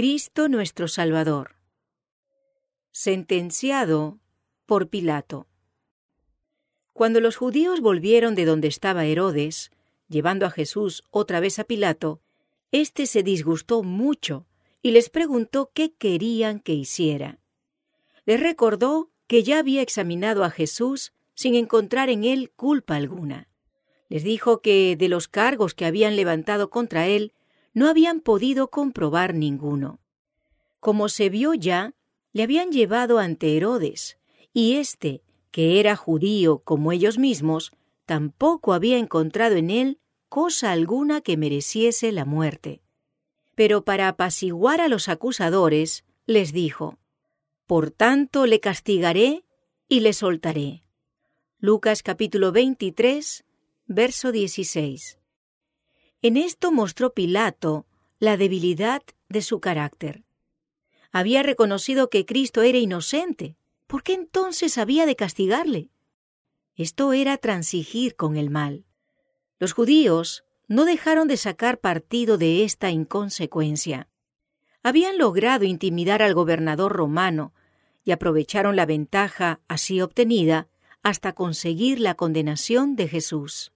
Cristo nuestro Salvador. Sentenciado por Pilato. Cuando los judíos volvieron de donde estaba Herodes, llevando a Jesús otra vez a Pilato, éste se disgustó mucho y les preguntó qué querían que hiciera. Les recordó que ya había examinado a Jesús sin encontrar en él culpa alguna. Les dijo que de los cargos que habían levantado contra él no habían podido comprobar ninguno. Como se vio ya, le habían llevado ante Herodes, y éste, que era judío como ellos mismos, tampoco había encontrado en él cosa alguna que mereciese la muerte. Pero para apaciguar a los acusadores, les dijo, Por tanto le castigaré y le soltaré. Lucas capítulo 23, verso 16. En esto mostró Pilato la debilidad de su carácter. Había reconocido que Cristo era inocente. ¿Por qué entonces había de castigarle? Esto era transigir con el mal. Los judíos no dejaron de sacar partido de esta inconsecuencia. Habían logrado intimidar al gobernador romano y aprovecharon la ventaja así obtenida hasta conseguir la condenación de Jesús.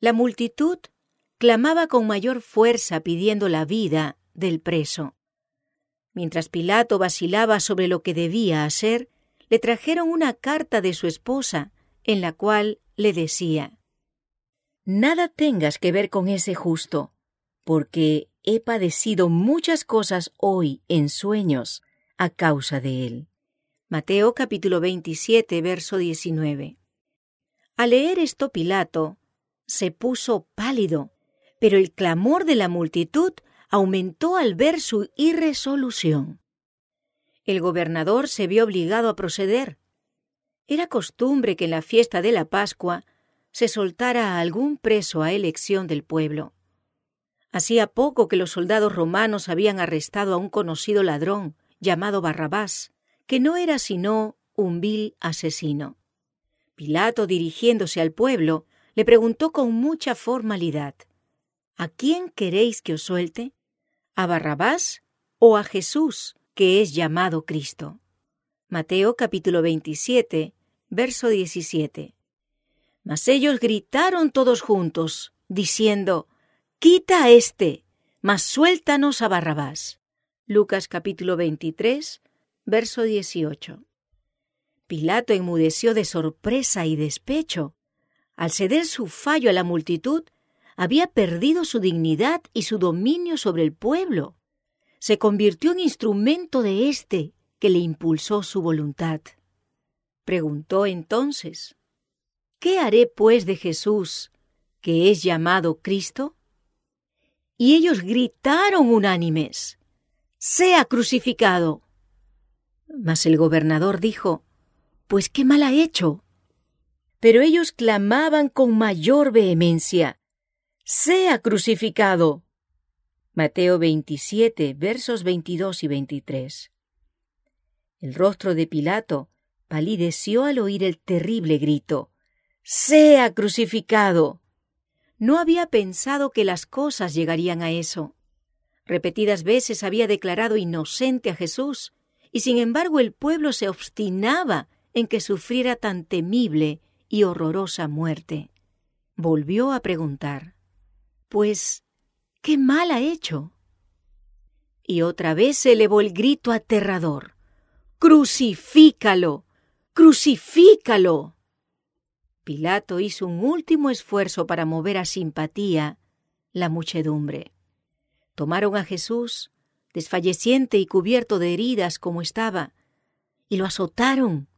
La multitud clamaba con mayor fuerza pidiendo la vida del preso. Mientras Pilato vacilaba sobre lo que debía hacer, le trajeron una carta de su esposa en la cual le decía Nada tengas que ver con ese justo, porque he padecido muchas cosas hoy en sueños a causa de él. Mateo capítulo 27, verso 19. Al leer esto Pilato se puso pálido, pero el clamor de la multitud aumentó al ver su irresolución. El gobernador se vio obligado a proceder. Era costumbre que en la fiesta de la Pascua se soltara a algún preso a elección del pueblo. Hacía poco que los soldados romanos habían arrestado a un conocido ladrón llamado Barrabás, que no era sino un vil asesino. Pilato, dirigiéndose al pueblo, le preguntó con mucha formalidad ¿A quién queréis que os suelte? ¿A Barrabás o a Jesús, que es llamado Cristo? Mateo capítulo 27, verso 17. Mas ellos gritaron todos juntos, diciendo, Quita a éste, mas suéltanos a Barrabás. Lucas capítulo 23, verso 18. Pilato enmudeció de sorpresa y despecho. Al ceder su fallo a la multitud, había perdido su dignidad y su dominio sobre el pueblo. Se convirtió en instrumento de éste que le impulsó su voluntad. Preguntó entonces, ¿Qué haré pues de Jesús, que es llamado Cristo? Y ellos gritaron unánimes, sea crucificado. Mas el gobernador dijo, Pues qué mal ha hecho. Pero ellos clamaban con mayor vehemencia, sea crucificado. Mateo 27, versos 22 y 23. El rostro de Pilato palideció al oír el terrible grito sea crucificado. No había pensado que las cosas llegarían a eso. Repetidas veces había declarado inocente a Jesús, y sin embargo el pueblo se obstinaba en que sufriera tan temible y horrorosa muerte. Volvió a preguntar, Pues, ¿qué mal ha hecho? Y otra vez se elevó el grito aterrador, Crucifícalo, crucifícalo. Pilato hizo un último esfuerzo para mover a simpatía la muchedumbre. Tomaron a Jesús, desfalleciente y cubierto de heridas como estaba, y lo azotaron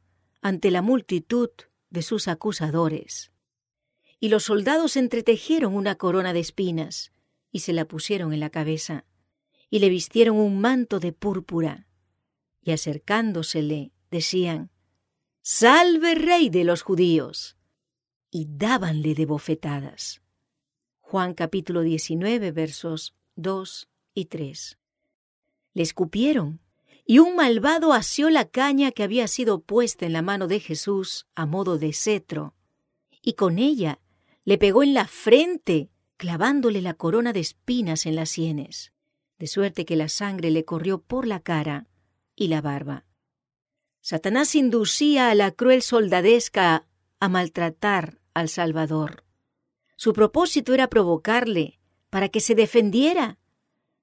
ante la multitud de sus acusadores. Y los soldados entretejieron una corona de espinas y se la pusieron en la cabeza, y le vistieron un manto de púrpura, y acercándosele decían, Salve rey de los judíos y dábanle de bofetadas. Juan capítulo 19 versos 2 y 3. Le escupieron, y un malvado asió la caña que había sido puesta en la mano de Jesús a modo de cetro, y con ella le pegó en la frente, clavándole la corona de espinas en las sienes. de suerte que la sangre le corrió por la cara y la barba. Satanás inducía a la cruel soldadesca a maltratar al Salvador. Su propósito era provocarle para que se defendiera,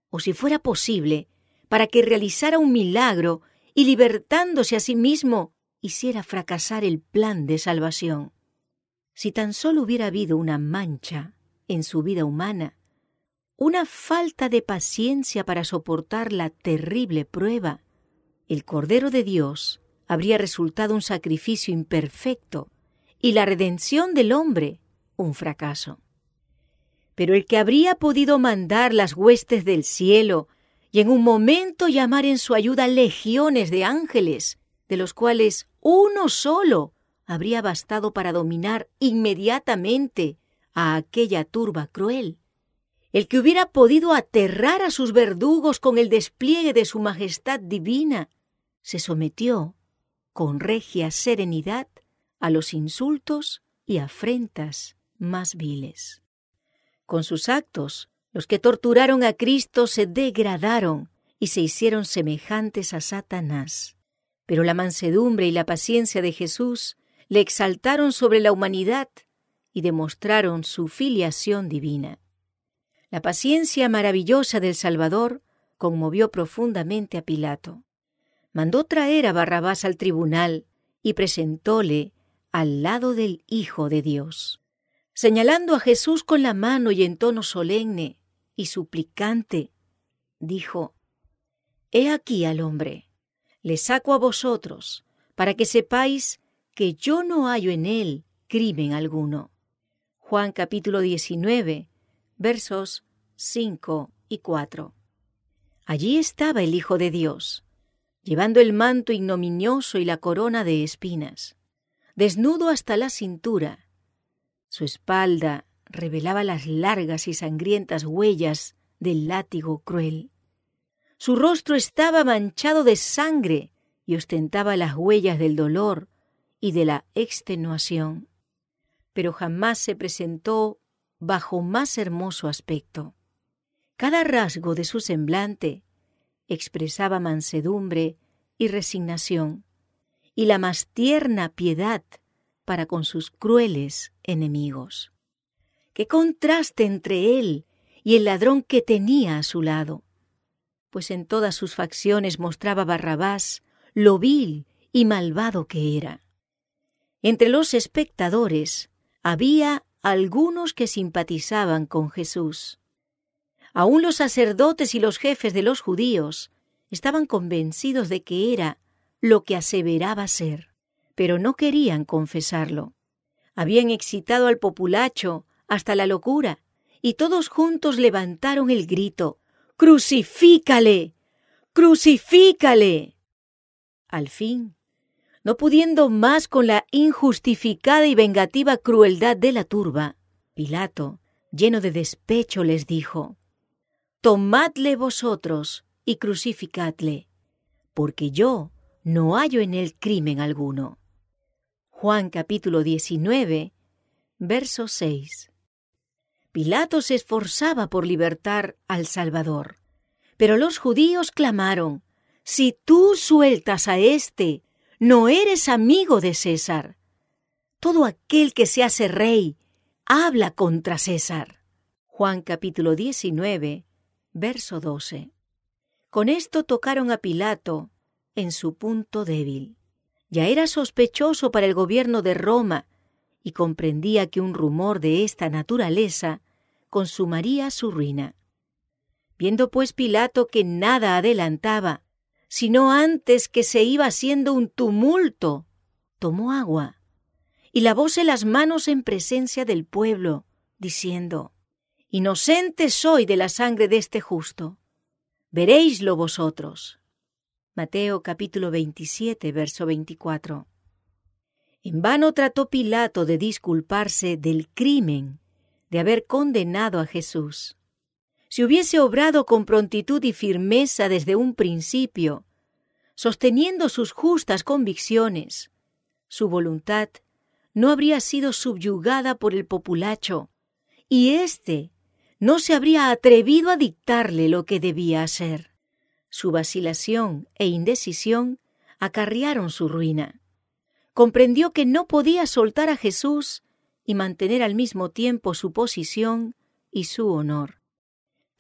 o si fuera posible, para que realizara un milagro y libertándose a sí mismo, hiciera fracasar el plan de salvación. Si tan solo hubiera habido una mancha en su vida humana, una falta de paciencia para soportar la terrible prueba, el Cordero de Dios habría resultado un sacrificio imperfecto y la redención del hombre un fracaso. Pero el que habría podido mandar las huestes del cielo y en un momento llamar en su ayuda legiones de ángeles, de los cuales uno solo habría bastado para dominar inmediatamente a aquella turba cruel. El que hubiera podido aterrar a sus verdugos con el despliegue de su majestad divina, se sometió con regia serenidad a los insultos y afrentas más viles. Con sus actos, los que torturaron a Cristo se degradaron y se hicieron semejantes a Satanás. Pero la mansedumbre y la paciencia de Jesús le exaltaron sobre la humanidad y demostraron su filiación divina. La paciencia maravillosa del Salvador conmovió profundamente a Pilato. Mandó traer a Barrabás al tribunal y presentóle al lado del Hijo de Dios. Señalando a Jesús con la mano y en tono solemne y suplicante, dijo, He aquí al hombre, le saco a vosotros, para que sepáis que yo no hallo en él crimen alguno. Juan capítulo 19, versos 5 y 4. Allí estaba el Hijo de Dios, llevando el manto ignominioso y la corona de espinas desnudo hasta la cintura. Su espalda revelaba las largas y sangrientas huellas del látigo cruel. Su rostro estaba manchado de sangre y ostentaba las huellas del dolor y de la extenuación. Pero jamás se presentó bajo más hermoso aspecto. Cada rasgo de su semblante expresaba mansedumbre y resignación y la más tierna piedad para con sus crueles enemigos. Qué contraste entre él y el ladrón que tenía a su lado, pues en todas sus facciones mostraba Barrabás lo vil y malvado que era. Entre los espectadores había algunos que simpatizaban con Jesús. Aún los sacerdotes y los jefes de los judíos estaban convencidos de que era lo que aseveraba ser, pero no querían confesarlo. Habían excitado al populacho hasta la locura, y todos juntos levantaron el grito Crucifícale. Crucifícale. Al fin, no pudiendo más con la injustificada y vengativa crueldad de la turba, Pilato, lleno de despecho, les dijo Tomadle vosotros y crucificadle, porque yo no hallo en él crimen alguno. Juan capítulo 19, verso 6. Pilato se esforzaba por libertar al Salvador, pero los judíos clamaron, Si tú sueltas a éste, no eres amigo de César. Todo aquel que se hace rey habla contra César. Juan capítulo 19, verso 12. Con esto tocaron a Pilato en su punto débil. Ya era sospechoso para el gobierno de Roma y comprendía que un rumor de esta naturaleza consumaría su ruina. Viendo pues Pilato que nada adelantaba, sino antes que se iba haciendo un tumulto, tomó agua y lavóse las manos en presencia del pueblo, diciendo, Inocente soy de la sangre de este justo. Veréislo vosotros. Mateo capítulo 27, verso 24. En vano trató Pilato de disculparse del crimen de haber condenado a Jesús. Si hubiese obrado con prontitud y firmeza desde un principio, sosteniendo sus justas convicciones, su voluntad no habría sido subyugada por el populacho, y éste no se habría atrevido a dictarle lo que debía hacer. Su vacilación e indecisión acarrearon su ruina. Comprendió que no podía soltar a Jesús y mantener al mismo tiempo su posición y su honor.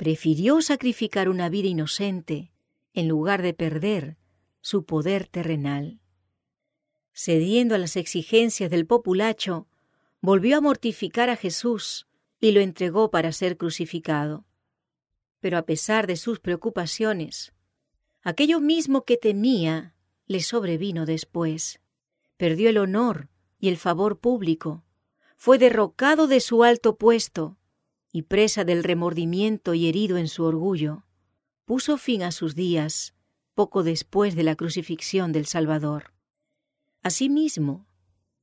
Prefirió sacrificar una vida inocente en lugar de perder su poder terrenal. Cediendo a las exigencias del populacho, volvió a mortificar a Jesús y lo entregó para ser crucificado. Pero a pesar de sus preocupaciones, aquello mismo que temía le sobrevino después. Perdió el honor y el favor público, fue derrocado de su alto puesto y presa del remordimiento y herido en su orgullo, puso fin a sus días poco después de la crucifixión del Salvador. Asimismo,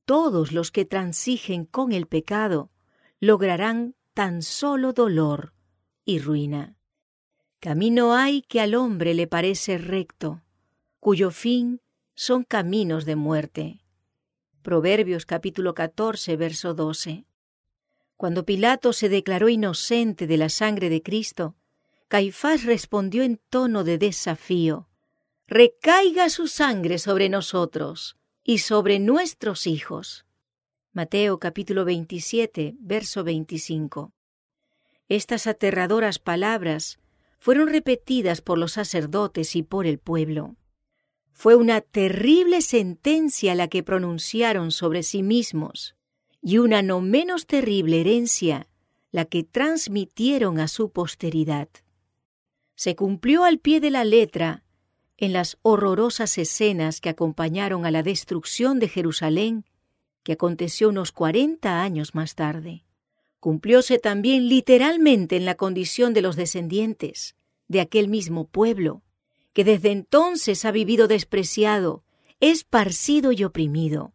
todos los que transigen con el pecado lograrán tan solo dolor y ruina. Camino hay que al hombre le parece recto, cuyo fin son caminos de muerte. Proverbios capítulo 14, verso 12. Cuando Pilato se declaró inocente de la sangre de Cristo, Caifás respondió en tono de desafío, Recaiga su sangre sobre nosotros y sobre nuestros hijos. Mateo capítulo 27, verso 25. Estas aterradoras palabras fueron repetidas por los sacerdotes y por el pueblo. Fue una terrible sentencia la que pronunciaron sobre sí mismos y una no menos terrible herencia la que transmitieron a su posteridad. Se cumplió al pie de la letra en las horrorosas escenas que acompañaron a la destrucción de Jerusalén que aconteció unos cuarenta años más tarde. Cumplióse también literalmente en la condición de los descendientes de aquel mismo pueblo, que desde entonces ha vivido despreciado, esparcido y oprimido,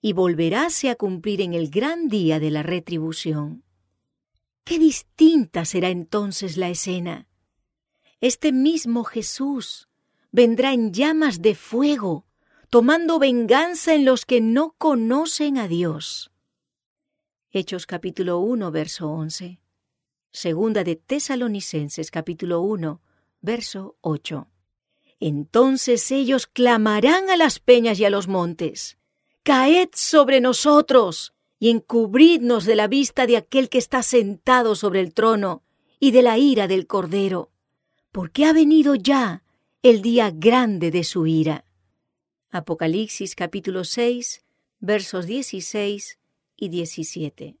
y volveráse a cumplir en el gran día de la retribución. Qué distinta será entonces la escena. Este mismo Jesús vendrá en llamas de fuego, tomando venganza en los que no conocen a Dios. Hechos capítulo 1, verso 11. Segunda de Tesalonicenses capítulo 1, verso 8. Entonces ellos clamarán a las peñas y a los montes, Caed sobre nosotros y encubridnos de la vista de aquel que está sentado sobre el trono y de la ira del Cordero, porque ha venido ya el día grande de su ira. Apocalipsis capítulo 6, versos 16 y 17.